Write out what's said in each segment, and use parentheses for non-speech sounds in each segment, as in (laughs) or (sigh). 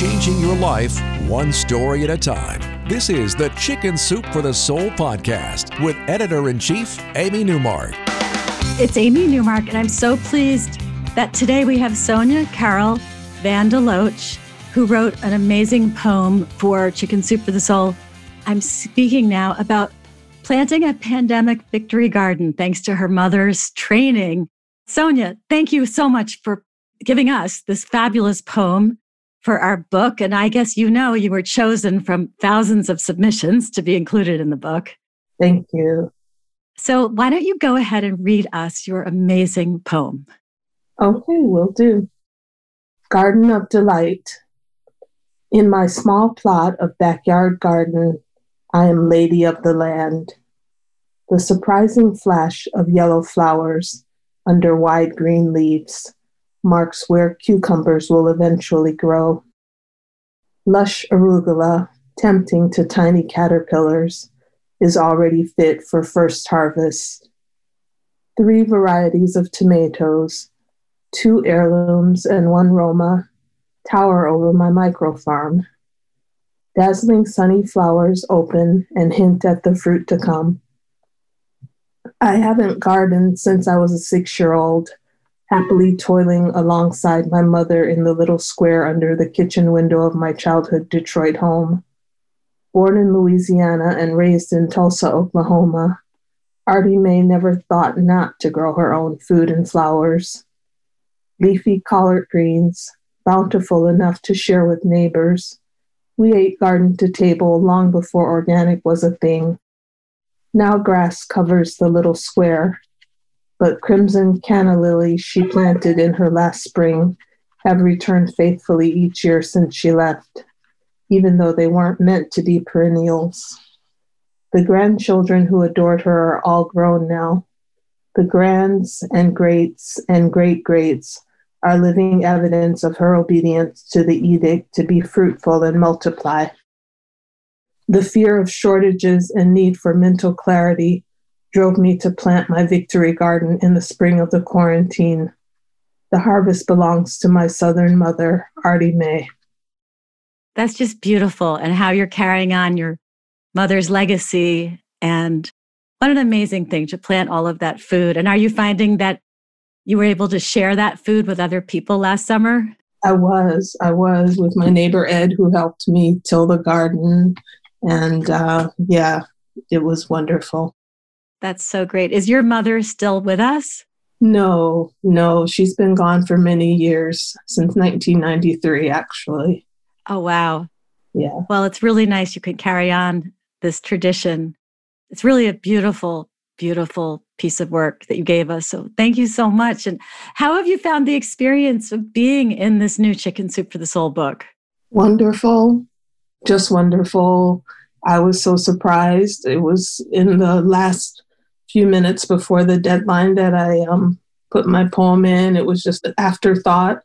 Changing your life one story at a time. This is the Chicken Soup for the Soul podcast with editor in chief, Amy Newmark. It's Amy Newmark, and I'm so pleased that today we have Sonia Carol Van de Loach, who wrote an amazing poem for Chicken Soup for the Soul. I'm speaking now about planting a pandemic victory garden thanks to her mother's training. Sonia, thank you so much for giving us this fabulous poem for our book. And I guess you know you were chosen from thousands of submissions to be included in the book. Thank you. So, why don't you go ahead and read us your amazing poem? Okay, will do. Garden of Delight. In my small plot of backyard garden, I am lady of the land. The surprising flash of yellow flowers under wide green leaves marks where cucumbers will eventually grow. Lush arugula, tempting to tiny caterpillars, is already fit for first harvest. Three varieties of tomatoes, two heirlooms and one Roma, tower over my micro farm. Dazzling sunny flowers open and hint at the fruit to come. I haven't gardened since I was a six year old happily toiling alongside my mother in the little square under the kitchen window of my childhood Detroit home. Born in Louisiana and raised in Tulsa, Oklahoma, Artie Mae never thought not to grow her own food and flowers. Leafy collard greens, bountiful enough to share with neighbors. We ate garden to table long before organic was a thing. Now grass covers the little square, but crimson canna lilies she planted in her last spring have returned faithfully each year since she left, even though they weren't meant to be perennials. The grandchildren who adored her are all grown now. The grands and greats and great greats are living evidence of her obedience to the edict to be fruitful and multiply. The fear of shortages and need for mental clarity drove me to plant my victory garden in the spring of the quarantine. The harvest belongs to my Southern mother, Artie May. That's just beautiful, and how you're carrying on your mother's legacy. And what an amazing thing to plant all of that food. And are you finding that you were able to share that food with other people last summer? I was. I was with my neighbor Ed, who helped me till the garden. And uh, yeah, it was wonderful. That's so great. Is your mother still with us? No, no. She's been gone for many years, since 1993, actually. Oh, wow. Yeah. Well, it's really nice you can carry on this tradition. It's really a beautiful, beautiful piece of work that you gave us. So thank you so much. And how have you found the experience of being in this new Chicken Soup for the Soul book? Wonderful. Just wonderful. I was so surprised. It was in the last few minutes before the deadline that I um, put my poem in. It was just an afterthought.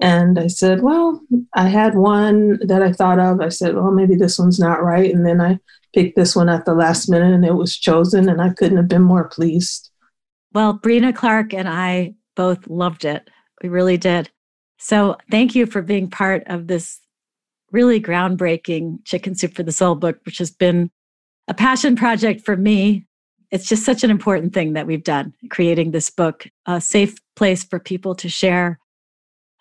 And I said, well, I had one that I thought of. I said, well, maybe this one's not right. And then I picked this one at the last minute and it was chosen, and I couldn't have been more pleased. Well, Breena Clarke and I both loved it. We really did. So thank you for being part of this really groundbreaking Chicken Soup for the Soul book, which has been a passion project for me it's just such an important thing that we've done, creating this book, a safe place for people to share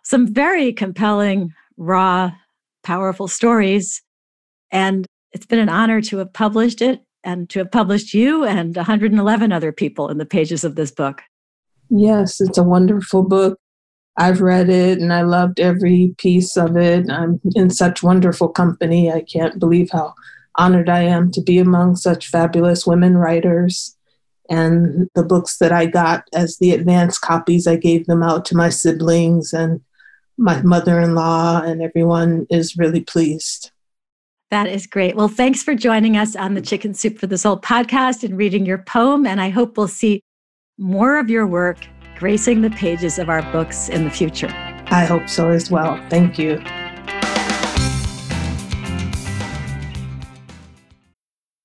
some very compelling, raw, powerful stories. And it's been an honor to have published it and to have published you and 111 other people in the pages of this book. Yes, it's a wonderful book. I've read it and I loved every piece of it. I'm in such wonderful company. I can't believe how honored I am to be among such fabulous women writers. And the books that I got as the advance copies, I gave them out to my siblings and my mother in law, and everyone is really pleased. That is great. Well, thanks for joining us on the Chicken Soup for the Soul podcast and reading your poem. And I hope we'll see more of your work gracing the pages of our books in the future. I hope so as well. Thank you.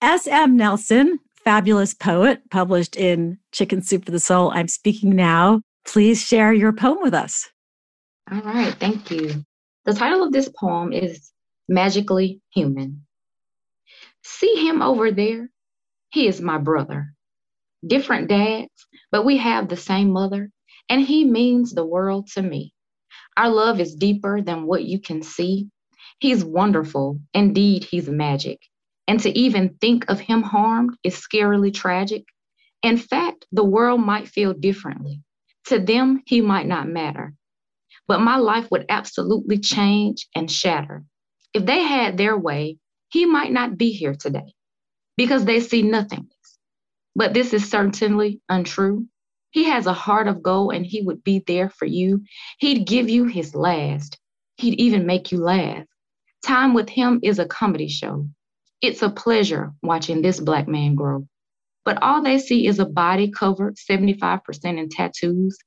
S.M. Nelson, fabulous poet, published in Chicken Soup for the Soul. I'm speaking now. Please share your poem with us. All right, thank you. The title of this poem is Magically Human. See him over there? He is my brother. Different dads, but we have the same mother, and he means the world to me. Our love is deeper than what you can see. He's wonderful. Indeed, he's magic. And to even think of him harmed is scarily tragic. In fact, the world might feel differently. To them, he might not matter. But my life would absolutely change and shatter. If they had their way, he might not be here today because they see nothingness. But this is certainly untrue. He has a heart of gold and he would be there for you. He'd give you his last. He'd even make you laugh. Time with him is a comedy show. It's a pleasure watching this Black man grow. But all they see is a body covered 75% in tattoos,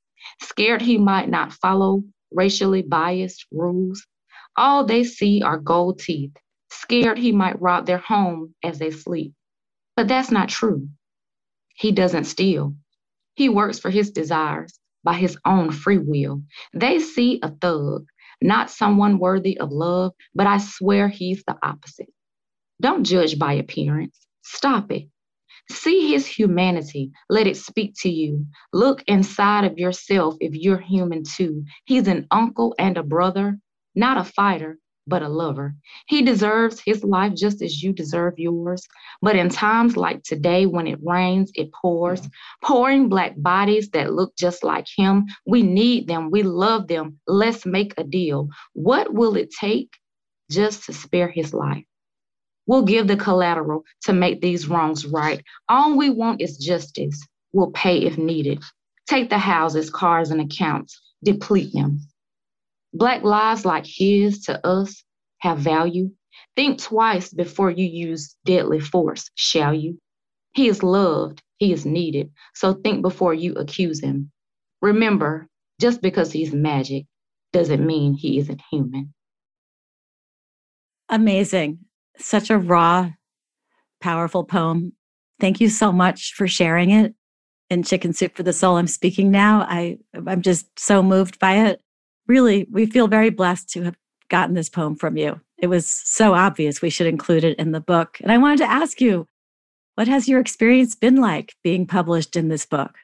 scared he might not follow racially biased rules. All they see are gold teeth, scared he might rob their home as they sleep. But that's not true. He doesn't steal. He works for his desires by his own free will. They see a thug, not someone worthy of love, but I swear he's the opposite. Don't judge by appearance. Stop it. See his humanity. Let it speak to you. Look inside of yourself if you're human too. He's an uncle and a brother, not a fighter, but a lover. He deserves his life just as you deserve yours. But in times like today, when it rains, it pours, pouring black bodies that look just like him. We need them. We love them. Let's make a deal. What will it take just to spare his life? We'll give the collateral to make these wrongs right. All we want is justice. We'll pay if needed. Take the houses, cars, and accounts, deplete them. Black lives like his to us have value. Think twice before you use deadly force, shall you? He is loved, he is needed, so think before you accuse him. Remember, just because he's magic doesn't mean he isn't human. Amazing such a raw, powerful poem. Thank you so much for sharing it in Chicken Soup for the Soul. I'm speaking now. I, I'm just so moved by it. Really, we feel very blessed to have gotten this poem from you. It was so obvious we should include it in the book. And I wanted to ask you, what has your experience been like being published in this book?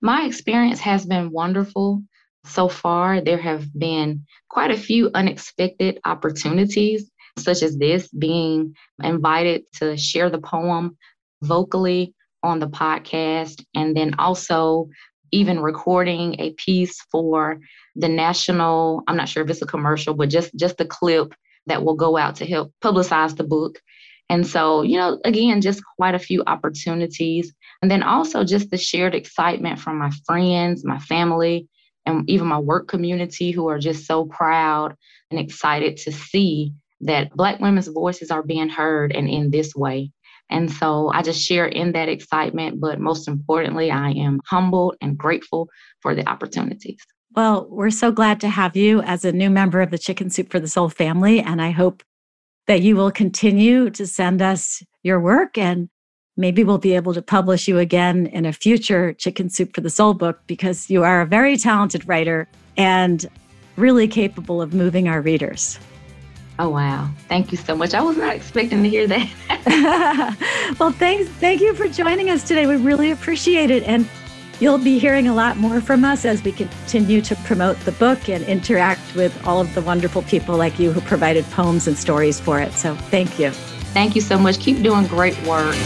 My experience has been wonderful so far. There have been quite a few unexpected opportunities such as this, being invited to share the poem vocally on the podcast, and then also even recording a piece for the national i'm not sure if it's a commercial but just just the clip that will go out to help publicize the book. And so you know again just quite a few opportunities. And then also just the shared excitement from my friends my family and even my work community who are just so proud and excited to see that Black women's voices are being heard and in this way. And so I just share in that excitement, but most importantly, I am humbled and grateful for the opportunities. Well, we're so glad to have you as a new member of the Chicken Soup for the Soul family. And I hope that you will continue to send us your work and maybe we'll be able to publish you again in a future Chicken Soup for the Soul book because you are a very talented writer and really capable of moving our readers. Oh wow. Thank you so much. I was not expecting to hear that. (laughs) (laughs) well, thanks thank you for joining us today. We really appreciate it and you'll be hearing a lot more from us as we continue to promote the book and interact with all of the wonderful people like you who provided poems and stories for it. So, thank you. Thank you so much. Keep doing great work.